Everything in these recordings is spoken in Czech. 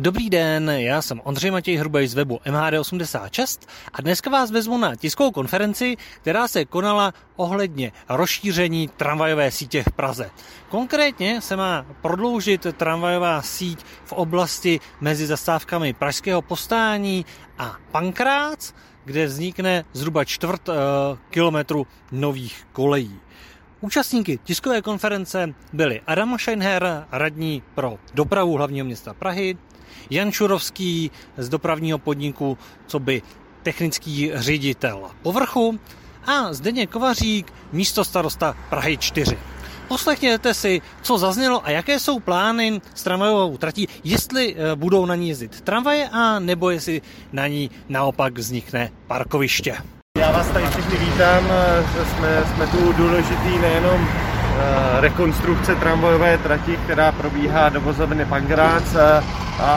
Dobrý den, já jsem Ondřej Matěj Hrubej z webu MHD86 a dneska vás vezmu na tiskovou konferenci, která se konala ohledně rozšíření tramvajové sítě v Praze. Konkrétně se má prodloužit tramvajová síť v oblasti mezi zastávkami Pražského postání a Pankrác, kde vznikne zhruba čtvrt uh, kilometru nových kolejí. Účastníky tiskové konference byli Adam Scheinher, radní pro dopravu hlavního města Prahy, Jan Čurovský z dopravního podniku, co by technický ředitel povrchu a Zdeněk Kovařík, místo starosta Prahy 4. Poslechněte si, co zaznělo a jaké jsou plány s tramvajovou tratí, jestli eh, budou na ní jezdit tramvaje a nebo jestli na ní naopak vznikne parkoviště. Já vás tady všichni vítám, že jsme, jsme tu důležitý nejenom eh, rekonstrukce tramvajové trati, která probíhá do vozovny Pangrác,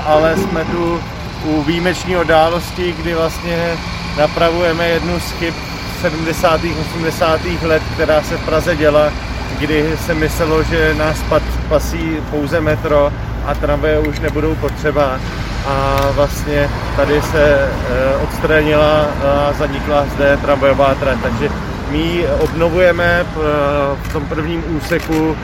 ale jsme tu u výjimečné události, kdy vlastně napravujeme jednu z chyb 70. 80. let, která se v Praze děla, kdy se myslelo, že nás pasí pouze metro a tramvaje už nebudou potřeba a vlastně tady se eh, odstranila a zanikla zde tramvajová trať, takže my obnovujeme eh, v tom prvním úseku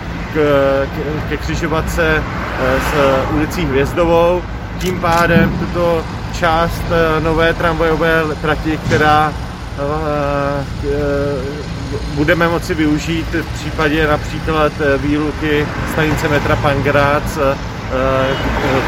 ke křižovatce eh, s ulicí Hvězdovou. Tím pádem tuto část nové tramvajové trati, která budeme moci využít v případě například výluky stanice metra Pangrác Eh,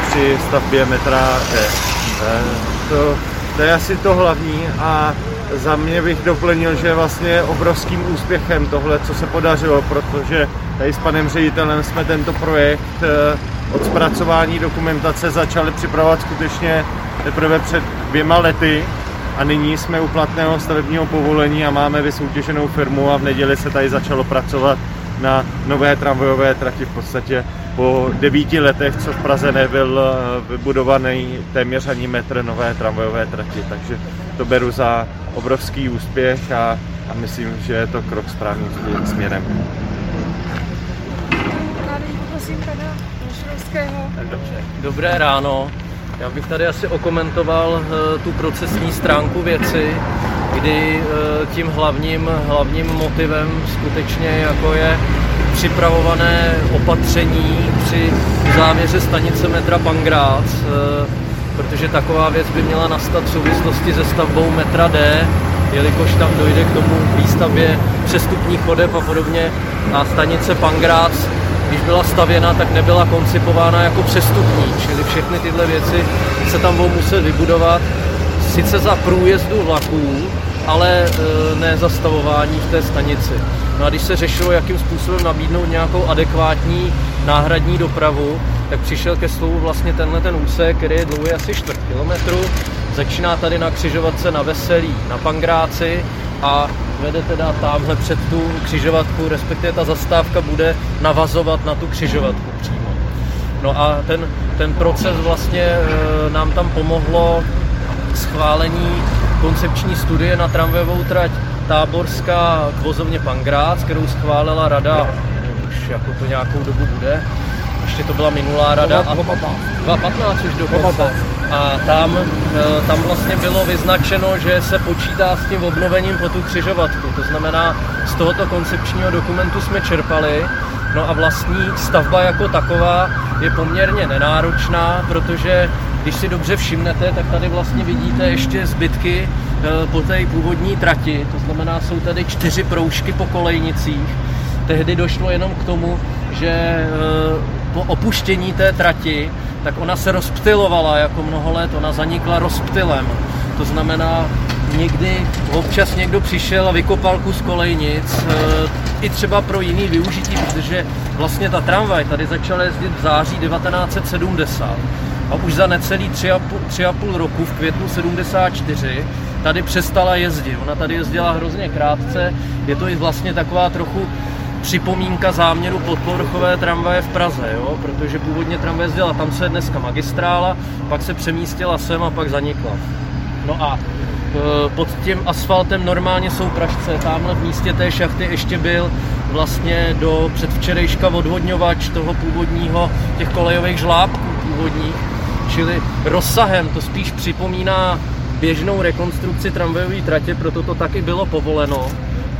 při stavbě metra. Eh, to, to je asi to hlavní a za mě bych doplnil, že vlastně obrovským úspěchem tohle, co se podařilo, protože tady s panem ředitelem jsme tento projekt eh, od zpracování dokumentace začali připravovat skutečně teprve před dvěma lety a nyní jsme u platného stavebního povolení a máme vysoutěženou firmu a v neděli se tady začalo pracovat na nové tramvajové trati v podstatě. Po devíti letech, co v Praze nebyl eh, vybudovaný téměř ani metr nové tramvajové trati, takže to beru za obrovský úspěch a, a myslím, že je to krok správným směrem. Dobré ráno. Já bych tady asi okomentoval eh, tu procesní stránku věci, kdy eh, tím hlavním, hlavním motivem skutečně jako je připravované opatření při závěře stanice metra Pangrác, eh, protože taková věc by měla nastat v souvislosti se stavbou metra D, jelikož tam dojde k tomu výstavbě přestupních chodeb a podobně. A stanice Pangrác, když byla stavěna, tak nebyla koncipována jako přestupní, čili všechny tyhle věci se tam budou muset vybudovat sice za průjezdu vlaků, ale e, ne zastavování v té stanici. No a když se řešilo, jakým způsobem nabídnout nějakou adekvátní náhradní dopravu, tak přišel ke slovu vlastně tenhle ten úsek, který je dlouhý asi čtvrt kilometru. Začíná tady na křižovatce na Veselí, na Pangráci a vede teda tamhle před tu křižovatku, respektive ta zastávka bude navazovat na tu křižovatku přímo. No a ten, ten proces vlastně e, nám tam pomohlo schválení koncepční studie na tramvajovou trať Táborská k vozovně Pangrác, kterou schválila rada, už jako to nějakou dobu bude, ještě to byla minulá rada. A 2015 už dokonce. A tam, e, tam vlastně bylo vyznačeno, že se počítá s tím obnovením po tu křižovatku. To znamená, z tohoto koncepčního dokumentu jsme čerpali. No a vlastní stavba jako taková je poměrně nenáročná, protože když si dobře všimnete, tak tady vlastně vidíte ještě zbytky eh, po té původní trati, to znamená, jsou tady čtyři proužky po kolejnicích. Tehdy došlo jenom k tomu, že eh, po opuštění té trati, tak ona se rozptylovala jako mnoho let, ona zanikla rozptylem. To znamená, někdy občas někdo přišel a vykopal kus kolejnic, eh, i třeba pro jiný využití, protože vlastně ta tramvaj tady začala jezdit v září 1970 a už za necelý tři a, půl, tři a půl roku v květnu 74 tady přestala jezdit. Ona tady jezdila hrozně krátce, je to i vlastně taková trochu připomínka záměru podpovrchové tramvaje v Praze, jo? protože původně tramvaj jezdila, tam se dneska magistrála, pak se přemístila sem a pak zanikla. No a e, pod tím asfaltem normálně jsou pražce, tamhle v místě té šachty ještě byl vlastně do předvčerejška odvodňovač toho původního, těch kolejových žlábků původních, čili rozsahem to spíš připomíná běžnou rekonstrukci tramvajové tratě, proto to taky bylo povoleno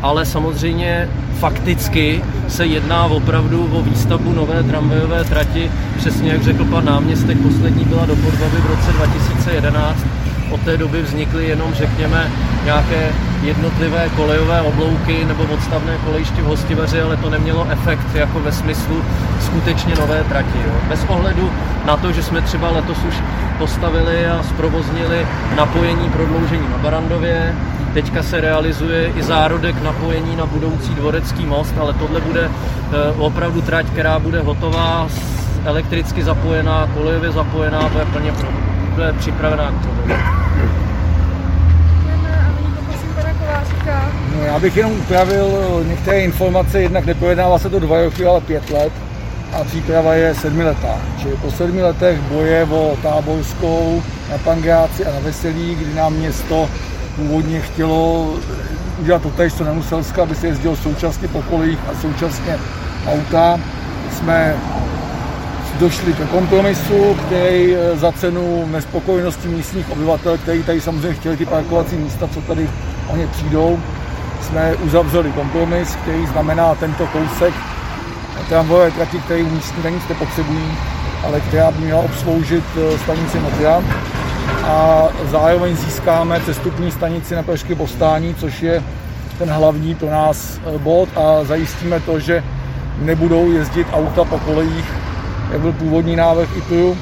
ale samozřejmě fakticky se jedná opravdu o výstavbu nové tramvajové trati, přesně jak řekl pan náměstek, poslední byla do Podvavy v roce 2011. Od té doby vznikly jenom, řekněme, nějaké jednotlivé kolejové oblouky nebo odstavné kolejiště v Hostivaři, ale to nemělo efekt jako ve smyslu skutečně nové trati. Jo. Bez ohledu na to, že jsme třeba letos už postavili a zprovoznili napojení prodloužení na Barandově, Teďka se realizuje i zárodek napojení na budoucí dvorecký most, ale tohle bude eh, opravdu trať, která bude hotová, elektricky zapojená, kolejově zapojená, bude plně bude připravená k tomu. No, já bych jenom upravil některé informace, jednak neprojednává se to dva roky, ale pět let a příprava je sedmiletá. Čili po sedmi letech boje o Táborskou na Pangráci a na Veselí, kdy nám město původně chtělo udělat to tež, co na Nuselska, aby se jezdilo současně po kolejích a současně auta. Jsme došli ke kompromisu, který eh, za cenu nespokojenosti místních obyvatel, kteří tady samozřejmě chtěli ty parkovací místa, co tady o ně přijdou, jsme uzavřeli kompromis, který znamená tento kousek tramvajové trati, který místní daní nepotřebují, ale která by měla obsloužit eh, stanici Modra a zároveň získáme přestupní stanici na Pražské postání, což je ten hlavní pro nás eh, bod. A zajistíme to, že nebudou jezdit auta po kolejích, jak byl původní návrh IPRu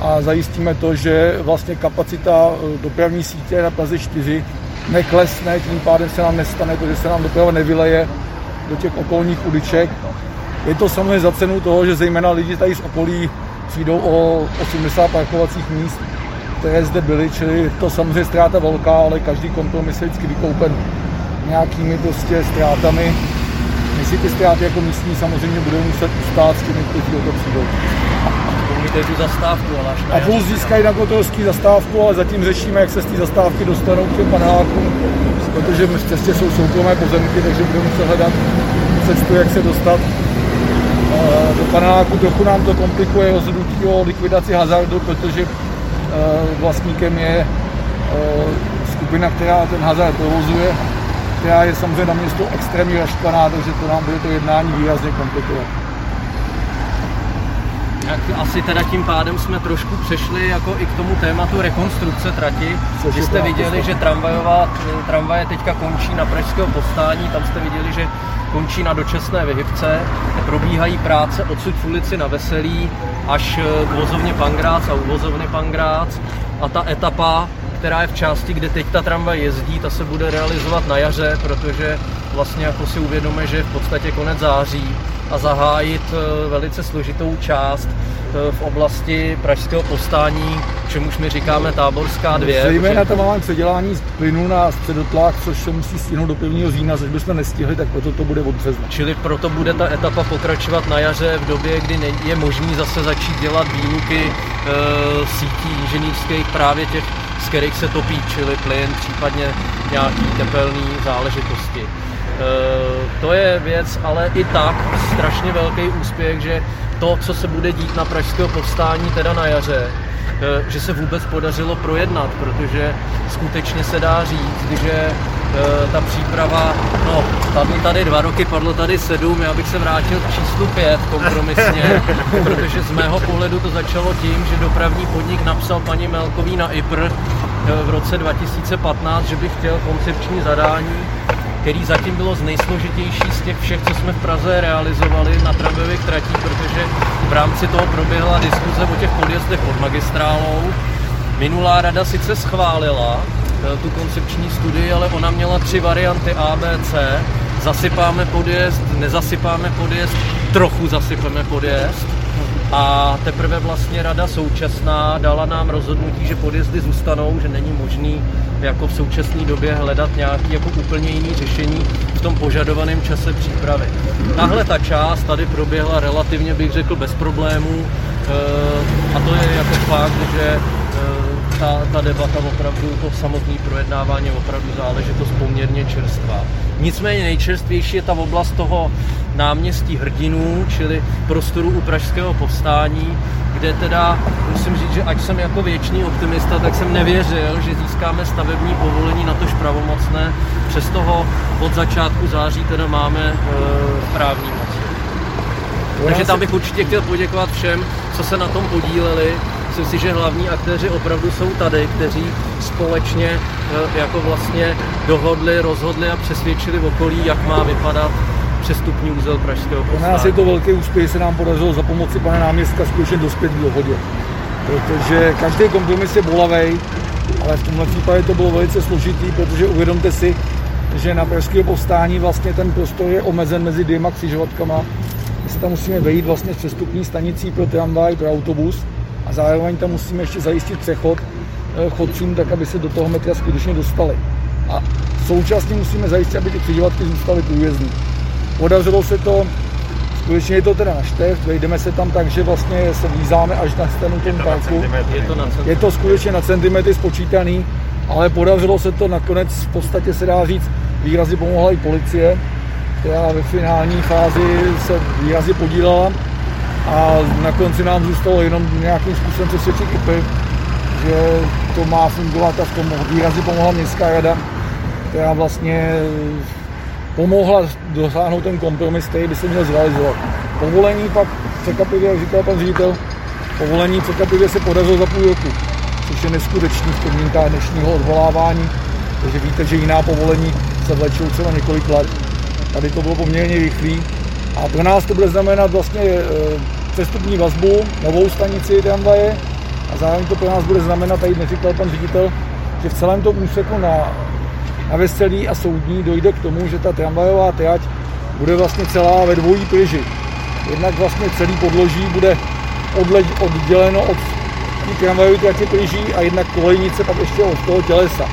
a zajistíme to, že vlastně kapacita eh, dopravní sítě na Praze 4 neklesne, tím pádem se nám nestane to, že se nám doprava nevyleje do těch okolních uliček. Je to samozřejmě za cenu toho, že zejména lidi tady z okolí přijdou o 80 parkovacích míst, které zde byly, čili to samozřejmě ztráta velká, ale každý kompromis je vždycky vykoupen nějakými prostě ztrátami. My si ty ztráty jako místní samozřejmě budou muset ustát s těmi, kteří o to přijdou. tu zastávku, ale až A plus získají na Kotovský zastávku, ale zatím řešíme, jak se z té zastávky dostanou k těm panelákům, protože v cestě jsou soukromé pozemky, takže budeme muset hledat cestu, jak se dostat eh, do paneláku. Trochu nám to komplikuje rozhodnutí o likvidaci hazardu, protože vlastníkem je eh, skupina, která ten hazard provozuje, která je samozřejmě na město extrémně raštvaná, takže to nám bude to jednání výrazně komplikovat. Jak asi teda tím pádem jsme trošku přešli jako i k tomu tématu rekonstrukce trati. Vy jste viděli, že tramvajová, tramvaje teďka končí na Pražského postání, tam jste viděli, že končí na dočasné vyhybce, probíhají práce odsud v ulici na Veselí až k vozovně Pangrác a u vozovny Pangrác a ta etapa, která je v části, kde teď ta tramvaj jezdí, ta se bude realizovat na jaře, protože vlastně jako si uvědomíme, že je v podstatě konec září a zahájit eh, velice složitou část eh, v oblasti pražského postání, čemuž my říkáme Táborská 2. Zejména tam máme předělání z plynu na středotlak, což se musí stihnout do 1. října, což bychom nestihli, tak proto to bude od března. Čili proto bude ta etapa pokračovat na jaře v době, kdy je možný zase začít dělat výluky e, sítí inženýrských právě těch, z kterých se topí, čili plyn, případně nějaký tepelný záležitosti. Eh, to je věc, ale i tak strašně velký úspěch, že to, co se bude dít na pražského povstání teda na jaře, eh, že se vůbec podařilo projednat, protože skutečně se dá říct, že eh, ta příprava, no, padlo tady dva roky, padlo tady sedm, já bych se vrátil k číslu pět kompromisně, protože z mého pohledu to začalo tím, že dopravní podnik napsal paní Melkový na IPR v roce 2015, že by chtěl koncepční zadání který zatím bylo z nejsložitější z těch všech, co jsme v Praze realizovali na tramvajových tratích, protože v rámci toho proběhla diskuze o těch podjezdech pod magistrálou. Minulá rada sice schválila eh, tu koncepční studii, ale ona měla tři varianty A, B, C. Zasypáme podjezd, nezasypáme podjezd, trochu zasypeme podjezd. A teprve vlastně rada současná dala nám rozhodnutí, že podjezdy zůstanou, že není možný jako v současné době hledat nějaký jako úplně jiný řešení v tom požadovaném čase přípravy. Tahle ta část tady proběhla relativně, bych řekl, bez problémů. Eh, a to je jako fakt, že eh, ta, ta debata opravdu, to samotné projednávání opravdu záležitost poměrně čerstvá. Nicméně nejčerstvější je ta oblast toho náměstí hrdinů, čili prostoru u Pražského povstání, kde teda musím říct, že ať jsem jako věčný optimista, tak jsem nevěřil, že získáme stavební povolení na tož pravomocné. Přes toho od začátku září teda máme e, právní moci. Takže tam bych určitě chtěl poděkovat všem, co se na tom podíleli. Myslím si, že hlavní aktéři opravdu jsou tady, kteří společně e, jako vlastně dohodli, rozhodli a přesvědčili v okolí, jak má vypadat přestupní úzel Pražského Pro nás je to velký úspěch, se nám podařilo za pomoci pana náměstka skutečně dospět k dohodě. Protože každý kompromis je bolavý, ale v tomhle případě to bylo velice složitý, protože uvědomte si, že na Pražského povstání vlastně ten prostor je omezen mezi dvěma křižovatkama. My se tam musíme vejít vlastně s přestupní stanicí pro tramvaj, pro autobus a zároveň tam musíme ještě zajistit přechod eh, chodcům, tak aby se do toho metra skutečně dostali. A současně musíme zajistit, aby ty křižovatky zůstaly průjezdní. Podařilo se to, skutečně je to teda na štef, vejdeme se tam tak, že vlastně se výzáme až na scénu tom parku. Je to, na je to skutečně na centimetry spočítaný, ale podařilo se to nakonec, v podstatě se dá říct, výrazně pomohla i policie, která ve finální fázi se výrazně podílela a na konci nám zůstalo jenom nějakým způsobem přesvědčit IPy, že to má fungovat a v tom výrazně pomohla městská rada, která vlastně pomohla dosáhnout ten kompromis, který by se měl zrealizovat. Povolení pak překvapivě, jak říkal pan ředitel, povolení překvapivě se podařilo za půl roku, což je neskutečný v podmínkách dnešního odvolávání, takže víte, že jiná povolení se vlečou třeba několik let. Tady to bylo poměrně rychlý a pro nás to bude znamenat vlastně e, přestupní vazbu, novou stanici tramvaje a zároveň to pro nás bude znamenat, tady neříkal pan ředitel, že v celém tom úseku na na Veselí a Soudní dojde k tomu, že ta tramvajová trať bude vlastně celá ve dvojí plyži. Jednak vlastně celý podloží bude odleď, odděleno od tramvajové tratě plyží a jednak kolejnice pak ještě od toho tělesa.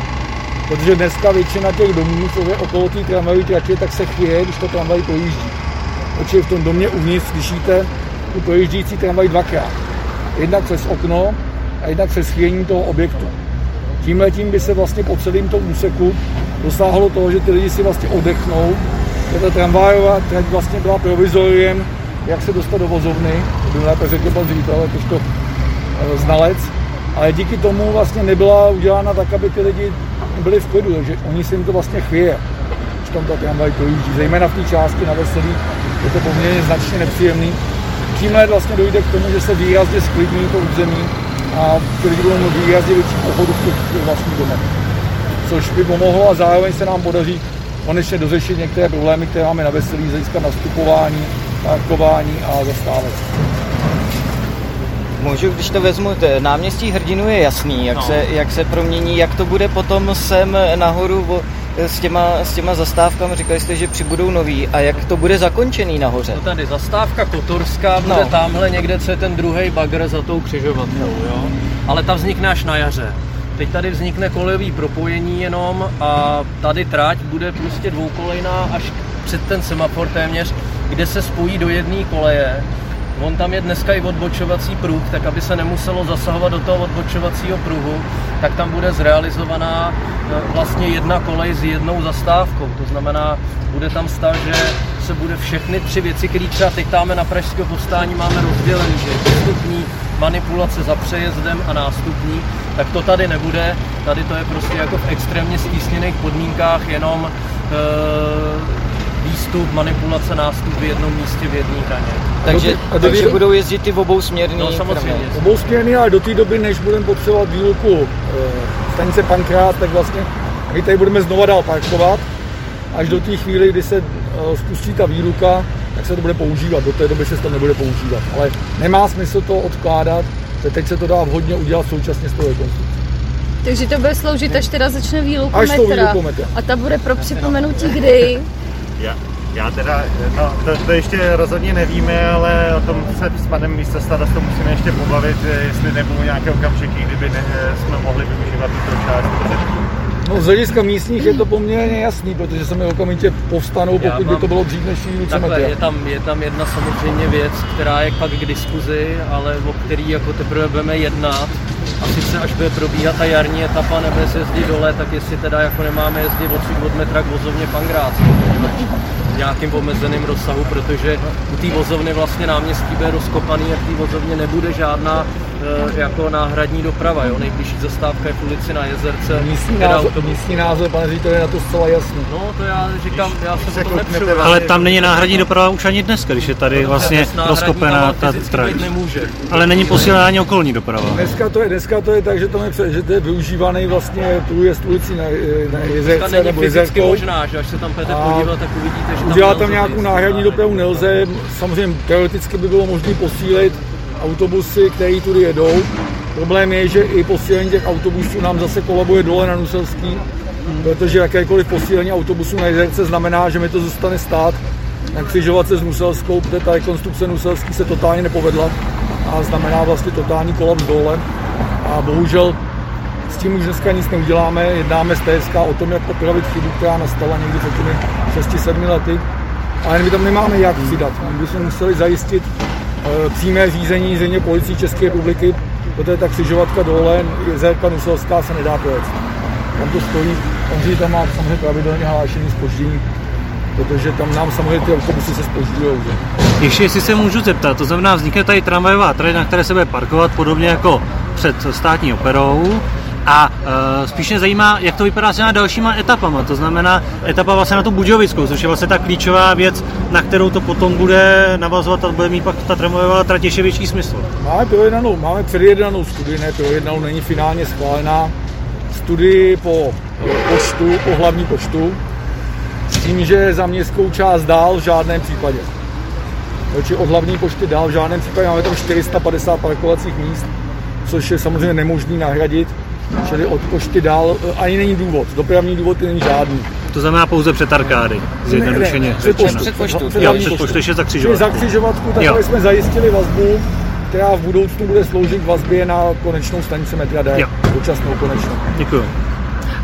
Protože dneska většina těch domů, co je okolo té tramvajové tratě, tak se chvěje, když to tramvaj projíždí. Protože v tom domě uvnitř slyšíte tu projíždící tramvaj dvakrát. Jednak přes okno a jednak přes chvění toho objektu. Tímhle tím by se vlastně po celém tom úseku dosáhlo toho, že ty lidi si vlastně oddechnou. Ta tramvajová trať vlastně byla provizoriem, jak se dostat do vozovny, to by lépe řekl pan ředitel, jakožto eh, znalec, ale díky tomu vlastně nebyla udělána tak, aby ty lidi byli v klidu, takže oni si jim to vlastně chvěje, tam ta tramvaj projíždí, zejména v té části na Veselí, je to poměrně značně nepříjemný. Tímhle vlastně dojde k tomu, že se výrazně sklidní to území a ty lidi budou mít výrazně větší pochodu v těch vlastních domech což by pomohlo a zároveň se nám podaří konečně dořešit některé problémy, které máme na veselí z hlediska nastupování, parkování a zastávek. Můžu, když to vezmu, náměstí hrdinu je jasný, jak, no. se, jak se promění, jak to bude potom sem nahoru s těma, s těma zastávkami, říkali jste, že přibudou nový a jak to bude zakončený nahoře? No tady zastávka Kotorská bude no. tamhle někde, co je ten druhý bagr za tou křižovatkou, no. jo? Ale ta vznikne až na jaře. Teď tady vznikne kolejový propojení jenom a tady trať bude prostě dvoukolejná až před ten semafor téměř, kde se spojí do jedné koleje. On tam je dneska i odbočovací pruh, tak aby se nemuselo zasahovat do toho odbočovacího pruhu, tak tam bude zrealizovaná e, vlastně jedna kolej s jednou zastávkou. To znamená, bude tam stav, že se bude všechny tři věci, které třeba teď máme na Pražského povstání, máme rozdělené, že postupní manipulace za přejezdem a nástupní, tak to tady nebude. Tady to je prostě jako v extrémně stísněných podmínkách jenom e, výstup, manipulace, nástup v jednom místě v jedné hraně. Takže, a do, takže budou jezdit ty obou směrný? No samozřejmě. Obou směrný, ale do té doby, než budeme potřebovat výluku e, stanice Pankrát, tak vlastně my tady budeme znova dál parkovat, až do té chvíli, kdy se e, spustí ta výluka, tak se to bude používat. Do té doby se to nebude používat. Ale nemá smysl to odkládat, teď se to dá vhodně udělat současně s tou rekonstrukcí. Takže to bude sloužit, až teda začne výluku metra. metra. A ta bude pro připomenutí kdy? Já, já teda, no, to, to ještě rozhodně nevíme, ale o tom se s panem místostarostou musíme ještě pobavit, jestli nebudou nějaké okamžiky, kdyby ne, jsme mohli využívat tuto část, No z hlediska místních je to poměrně jasný, protože se mi okamžitě povstanou, pokud by to bylo dřív než Takhle, je tam, je tam jedna samozřejmě věc, která je pak k diskuzi, ale o který jako teprve budeme jednat A sice až bude probíhat ta jarní etapa, nebude se jezdit dole, tak jestli teda jako nemáme jezdit od metra k vozovně Pangrác v nějakým omezeným rozsahu, protože u té vozovny vlastně náměstí bude rozkopaný a v té vozovně nebude žádná jako náhradní doprava. Jo? Nejbližší zastávka je v ulici na Jezerce. Místní názor, místní názor, pane řediteli, je na to zcela jasný. No to já říkám, já jsem se to vám- Ale tam není náhradní doprava už ani dneska, když je tady vlastně Dnes rozkopená tam ta trať. nemůže. Ale není posílená ani okolní doprava. Dneska to je, dneska to je tak, že, to je, že to je využívaný vlastně průjezd ulicí na, na Jezerce není nebo fyzicky Jezerkou. možná, že až se tam A podívat, tak uvidíte, že Udělat tam nějakou náhradní dopravu nelze, samozřejmě teoreticky by bylo možné posílit autobusy, které tudy jedou. Problém je, že i posílení těch autobusů nám zase kolabuje dole na Nuselský, protože jakékoliv posílení autobusů na Jezerce znamená, že mi to zůstane stát na křižovatce s Nuselskou, protože ta rekonstrukce Nuselský se totálně nepovedla a znamená vlastně totální kolaps dole. A bohužel s tím už dneska nic neuděláme, jednáme s TSK o tom, jak opravit chybu, která nastala někdy před těmi 6-7 lety. Ale my tam nemáme jak přidat. My bychom museli zajistit přímé řízení země policii České republiky, protože ta křižovatka dole, jezerka Nuselská se nedá projet. Tam to stojí, každý tam má samozřejmě pravidelně hlášení spoždění, protože tam nám samozřejmě ty autobusy se spožďují. že? Ještě jestli se můžu zeptat, to znamená, vznikne tady tramvajová trať, na které se bude parkovat podobně jako před státní operou. A e, spíš mě zajímá, jak to vypadá s těma dalšíma etapama. To znamená etapa vlastně na tu Budějovickou, což je vlastně ta klíčová věc, na kterou to potom bude navazovat a bude mít pak ta tramvajová trať ještě větší smysl. Máme projednanou, máme předjednanou studii, ne projednanou, není finálně schválená. Studii po poštu, po hlavní poštu, s tím, že za městskou část dál v žádném případě. Či od hlavní pošty dál v žádném případě máme tam 450 parkovacích míst, což je samozřejmě nemožný nahradit. Čili od pošty dál eh, ani není důvod, dopravní důvod není žádný. To znamená pouze před arkády, zjednodušeně Ne, ne, před poštu. Před poštu. Před Jo, před poštu. poštou ještě za křižovatku. za křižovatku takhle jsme zajistili vazbu, která v budoucnu bude sloužit k vazbě na konečnou stanici metra D, Jo. dočasnou konečnou. Děkuju.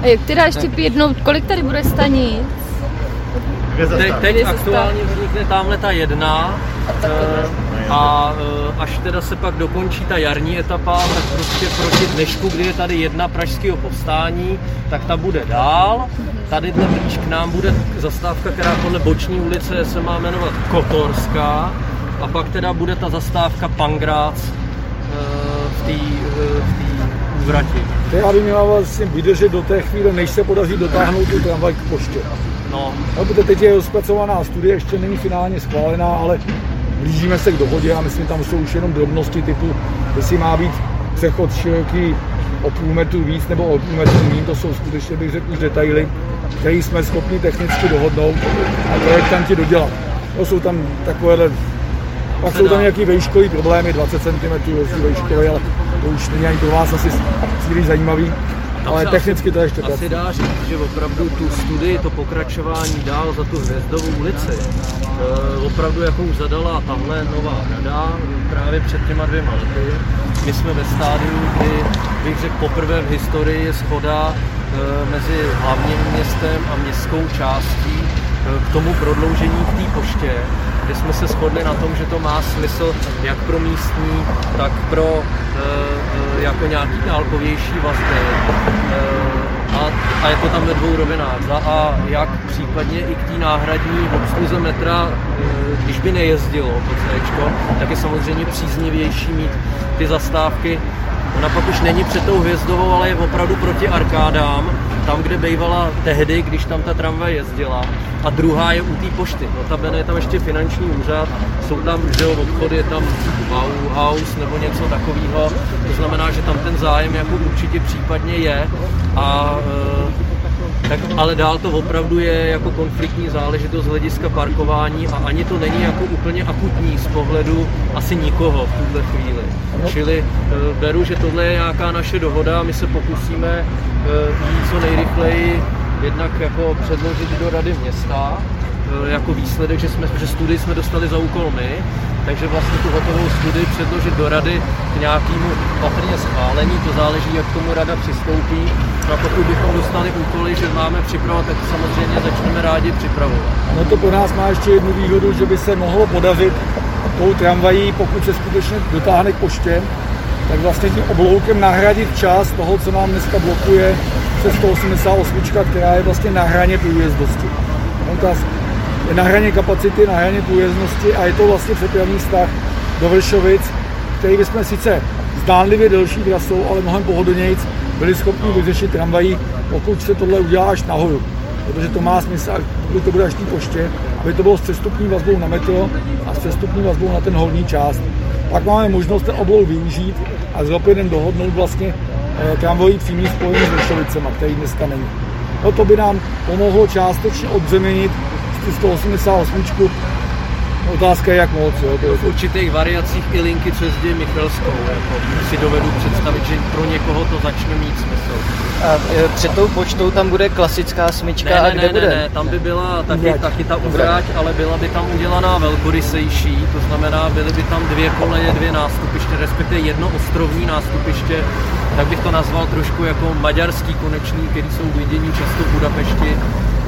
A jak teda ještě jednou, kolik tady bude stanic? Teď, teď aktuálně vznikne tamhle ta jedna eh, a eh, až teda se pak dokončí ta jarní etapa, tak prostě proti dnešku, kdy je tady jedna pražského povstání, tak ta bude dál. Tady blíž k nám bude zastávka, která podle boční ulice se má jmenovat Kotorská a pak teda bude ta zastávka Pangrác eh, v té eh, úvrati. která by měla vlastně vydržet do té chvíle, než se podaří dotáhnout tu tramvaj k poště. No, No, protože teď je rozpracovaná studie, ještě není finálně schválená, ale blížíme se k dohodě a myslím, tam jsou už jenom drobnosti typu, jestli má být přechod široký o půl metru víc nebo o půl metru méně, to jsou skutečně, bych řekl, už detaily, které jsme schopni technicky dohodnout a projektanti dodělat. To jsou tam takovéhle pak jsou tam nějaké vejškové problémy, 20 cm rozdíl vejškový, ale to už není ani pro vás asi příliš zajímavý. Tam Ale technicky to ještě asi dá říct, že opravdu tu studii, to pokračování dál za tu hvězdovou ulici, eh, opravdu jako už zadala tahle nová rada právě před těma dvěma lety. My jsme ve stádiu, kdy bych řekl poprvé v historii je schoda eh, mezi hlavním městem a městskou částí eh, k tomu prodloužení k té poště, kde jsme se shodli na tom, že to má smysl jak pro místní, tak pro eh, jako nějaký dálkovější vazby. Eh, A, a je to tam ve dvou rovinách. Za A, jak případně i k té náhradní obsluze metra, když by nejezdilo to C, tak je samozřejmě příznivější mít ty zastávky. Ona pak už není před tou hvězdovou, ale je opravdu proti arkádám, tam, kde bývala tehdy, když tam ta tramvaj jezdila. A druhá je u té pošty. Notabene je tam ještě finanční úřad, jsou tam že jo, obchody, je tam Bauhaus nebo něco takového. To znamená, že tam ten zájem jako určitě případně je. A e, tak, ale dál to opravdu je jako konfliktní záležitost z hlediska parkování a ani to není jako úplně akutní z pohledu asi nikoho v tuhle chvíli. Čili e, beru, že tohle je nějaká naše dohoda, my se pokusíme e, jít co nejrychleji jednak jako předložit do rady města jako výsledek, že, jsme, že studii jsme dostali za úkol my, takže vlastně tu hotovou studii předložit do rady k nějakému patrně schválení, to záleží, jak tomu rada přistoupí. No a pokud bychom dostali úkoly, že máme připravovat, tak samozřejmě začneme rádi připravovat. No to pro nás má ještě jednu výhodu, že by se mohlo podařit tou tramvají, pokud se skutečně dotáhne k poště, tak vlastně tím obloukem nahradit část toho, co nám dneska blokuje přes 188, která je vlastně na hraně průjezdosti. No, je na hraně kapacity, na hraně průjezdnosti a je to vlastně přepravní vztah do Vršovic, který bychom sice zdánlivě delší trasou, ale mnohem pohodlnějíc byli schopni vyřešit tramvají, pokud se tohle udělá až nahoru. Protože to má smysl, pokud to bude až té poště, aby to bylo s přestupní vazbou na metro a s přestupní vazbou na ten horní část. Pak máme možnost ten oblou využít a s Rapidem dohodnout vlastně eh, tramvají přímý spojení s Vršovicema, který dneska není. No to by nám pomohlo částečně odzeměnit 188 Otázka je, jak moc. Jo, to je... V určitých variacích i linky přes jezdí Michelskou. Jako si dovedu představit, že pro někoho to začne mít smysl. A e, před tou počtou tam bude klasická smyčka ne, ne, a kde ne, bude? Ne, ne, tam by byla taky, taky ta uvrať, ale byla by tam udělaná velkorysejší, to znamená, byly by tam dvě koleje, dvě nástupiště, respektive jedno ostrovní nástupiště, tak bych to nazval trošku jako maďarský konečný, který jsou vidění často v Budapešti,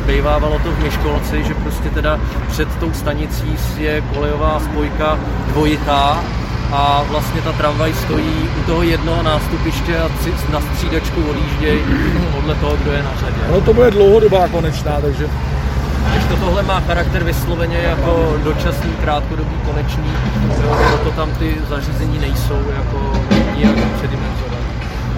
Bejvávalo to v Myškolci, že prostě teda před tou stanicí je kolejová spojka dvojitá a vlastně ta tramvaj stojí u toho jednoho nástupiště a tři, na střídačku odjíždějí podle toho, kdo je na řadě. No to bude dlouhodobá konečná, takže když to tohle má charakter vysloveně jako dočasný, krátkodobý, konečný, proto tam ty zařízení nejsou jako nijak předimenzované.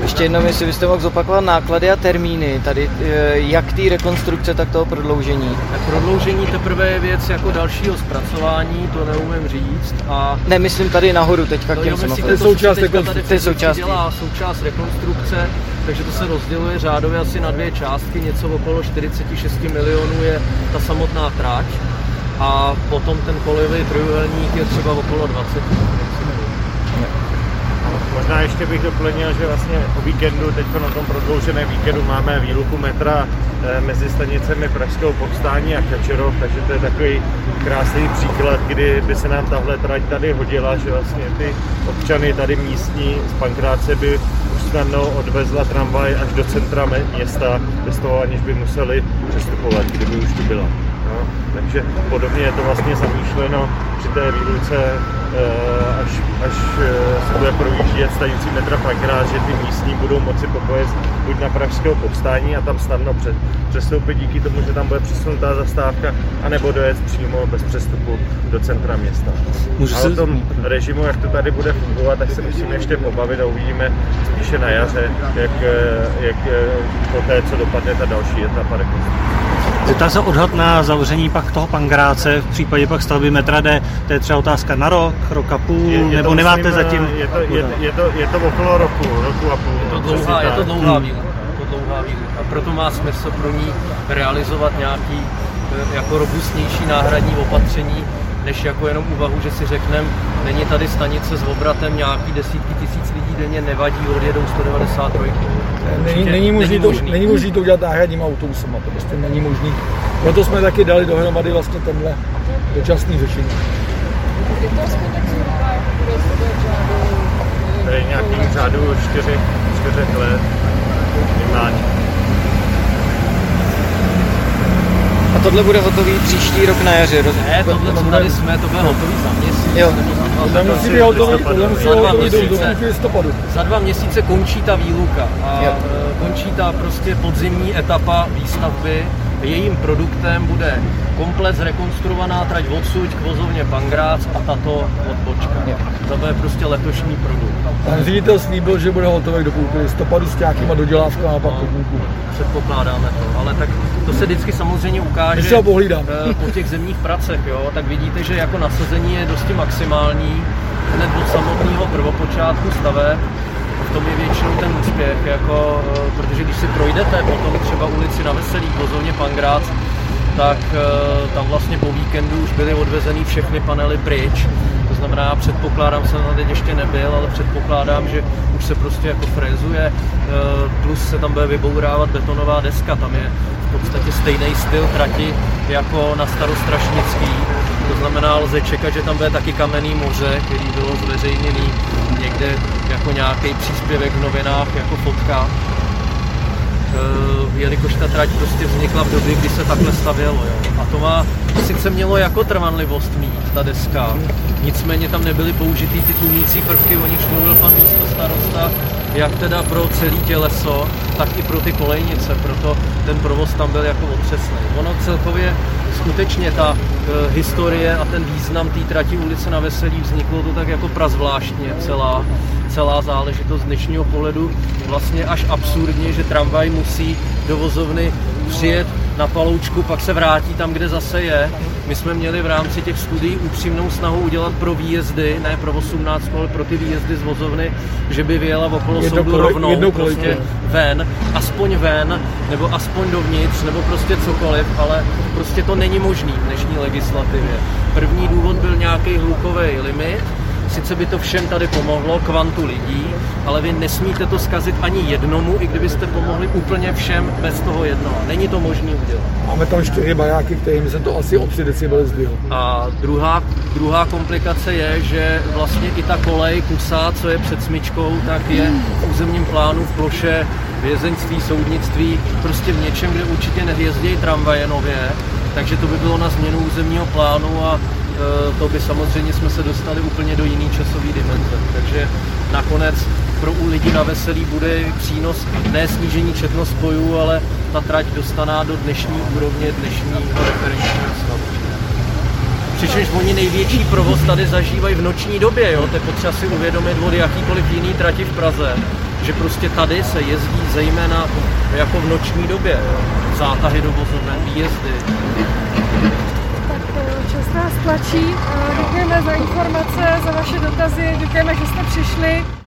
Ještě jednou, jestli byste mohl zopakovat náklady a termíny, tady eh, jak té rekonstrukce, tak toho prodloužení. Tak prodloužení teprve je věc jako dalšího zpracování, to neumím říct. A ne, myslím tady nahoru teďka k těm semaforům. To je součást rekonstrukce. To je součást. dělá součást rekonstrukce, takže to se rozděluje řádově asi na dvě částky, něco okolo 46 milionů je ta samotná tráť a potom ten kolejový trojuhelník je třeba okolo 20 Možná ještě bych doplnil, že vlastně o víkendu, teď na tom prodlouženém víkendu máme výluku metra eh, mezi stanicemi Pražského povstání a Kačerov, takže to je takový krásný příklad, kdy by se nám tahle trať tady hodila, že vlastně ty občany tady místní z Pankráce by už snadno odvezla tramvaj až do centra města, bez toho aniž by museli přestupovat, kdyby už tu byla. Takže podobně je to vlastně zamýšleno při té výluce Eh, až, až eh, se bude projíždět stanicí metra Pankrát, že ty místní budou moci popojet buď na Pražského povstání a tam snadno před, přestoupit díky tomu, že tam bude přesunutá zastávka, anebo dojet přímo bez přestupu do centra města. Můžu a o tom režimu, jak to tady bude fungovat, tak se musíme ještě pobavit a uvidíme spíše na jaře, jak, eh, jak po té, co dopadne ta další etapa rekonstrukce. Zeptá se odhad na zavření pak toho pangráce v případě pak stavby metra D. To je třeba otázka na rok, rok a půl, je, je nebo to, nemáte myslím, zatím? Je to, je, je, to, je to okolo roku, roku a půl. Je to dlouhá, je to dlouhá hmm. To dlouhá A proto má smysl pro ní realizovat nějaký eh, jako robustnější náhradní opatření, než jako jenom úvahu, že si řekneme, není tady stanice s obratem nějaký desítky tisíc lidí denně, nevadí, odjedou 193. Není, není, možný to, možný. není možný to udělat náhradním autobusem, to prostě není možný. Proto jsme taky dali dohromady vlastně tenhle dočasný řešení. To je nějaký řádu 4, 4 let minimálně. A tohle bude hotový příští rok na jaře, rozumím? Ne, tohle, co tady jsme, to bude hotový za měsíc. Jo. To musí být hotový, to musí být hotový do, do listopadu. Za dva měsíce končí ta výluka a jo. E, končí ta prostě podzimní etapa výstavby. Jejím produktem bude komplet zrekonstruovaná trať odsud k vozovně Pangrác a tato odbočka. To je prostě letošní produkt. Pan ředitel slíbil, že bude hotový do půlky listopadu s nějakýma dodělávkama a pak no, Předpokládáme to, ale tak to se vždycky samozřejmě ukáže eh, po těch zemních pracech, jo? tak vidíte, že jako nasazení je dosti maximální hned od samotného prvopočátku stave. V tom je většinou ten úspěch, jako, eh, protože když si projdete potom třeba ulici na Veselý, v vozovně Pangrác, tak eh, tam vlastně po víkendu už byly odvezeny všechny panely pryč. To znamená, předpokládám, jsem teď ještě nebyl, ale předpokládám, že už se prostě jako frézuje, plus se tam bude vybourávat betonová deska, tam je podstatě stejný styl trati jako na starostrašnický. To znamená, lze čekat, že tam bude taky kamenný moře, který bylo zveřejněný někde jako nějaký příspěvek v novinách, jako fotka. jelikož ta trať prostě vznikla v době, kdy se takhle stavělo. Jo. A to má, sice mělo jako trvanlivost mít ta deska, nicméně tam nebyly použitý ty tlumící prvky, o nichž mluvil pan místo starosta, jak teda pro celý těleso, tak i pro ty kolejnice, proto ten provoz tam byl jako otřesný. Ono celkově skutečně ta e, historie a ten význam té trati ulice na Veselí vzniklo to tak jako prazvláštně celá, celá záležitost z dnešního pohledu vlastně až absurdně, že tramvaj musí do vozovny přijet na paloučku, pak se vrátí tam, kde zase je. My jsme měli v rámci těch studií upřímnou snahu udělat pro výjezdy, ne pro 18, ale pro ty výjezdy z vozovny, že by vyjela okolo jedno soudu rovnou, prostě ven, aspoň ven, nebo aspoň dovnitř, nebo prostě cokoliv, ale prostě to není možný v dnešní legislativě. První důvod byl nějaký hlukový limit, Sice by to všem tady pomohlo, kvantu lidí, ale vy nesmíte to zkazit ani jednomu, i kdybyste pomohli úplně všem bez toho jednoho. Není to možné udělat. Máme tam čtyři baráky, kterým se to asi o 3 decibely zdvihl. A druhá, druhá komplikace je, že vlastně i ta kolej kusá, co je před smyčkou, tak je v územním plánu v ploše vězeňství, soudnictví, prostě v něčem, kde určitě nejezdí tramvaje nově, takže to by bylo na změnu územního plánu a to by samozřejmě jsme se dostali úplně do jiný časové dimenze. Takže nakonec pro u lidí na veselí bude přínos ne snížení četnost spojů, ale ta trať dostaná do dnešní úrovně dnešního referenčního stavu. Přičemž oni největší provoz tady zažívají v noční době, jo? to je potřeba si uvědomit od jakýkoliv jiný trati v Praze, že prostě tady se jezdí zejména jako v noční době, jo? zátahy do vozoven, výjezdy, čas nás tlačí. Děkujeme za informace, za vaše dotazy, děkujeme, že jste přišli.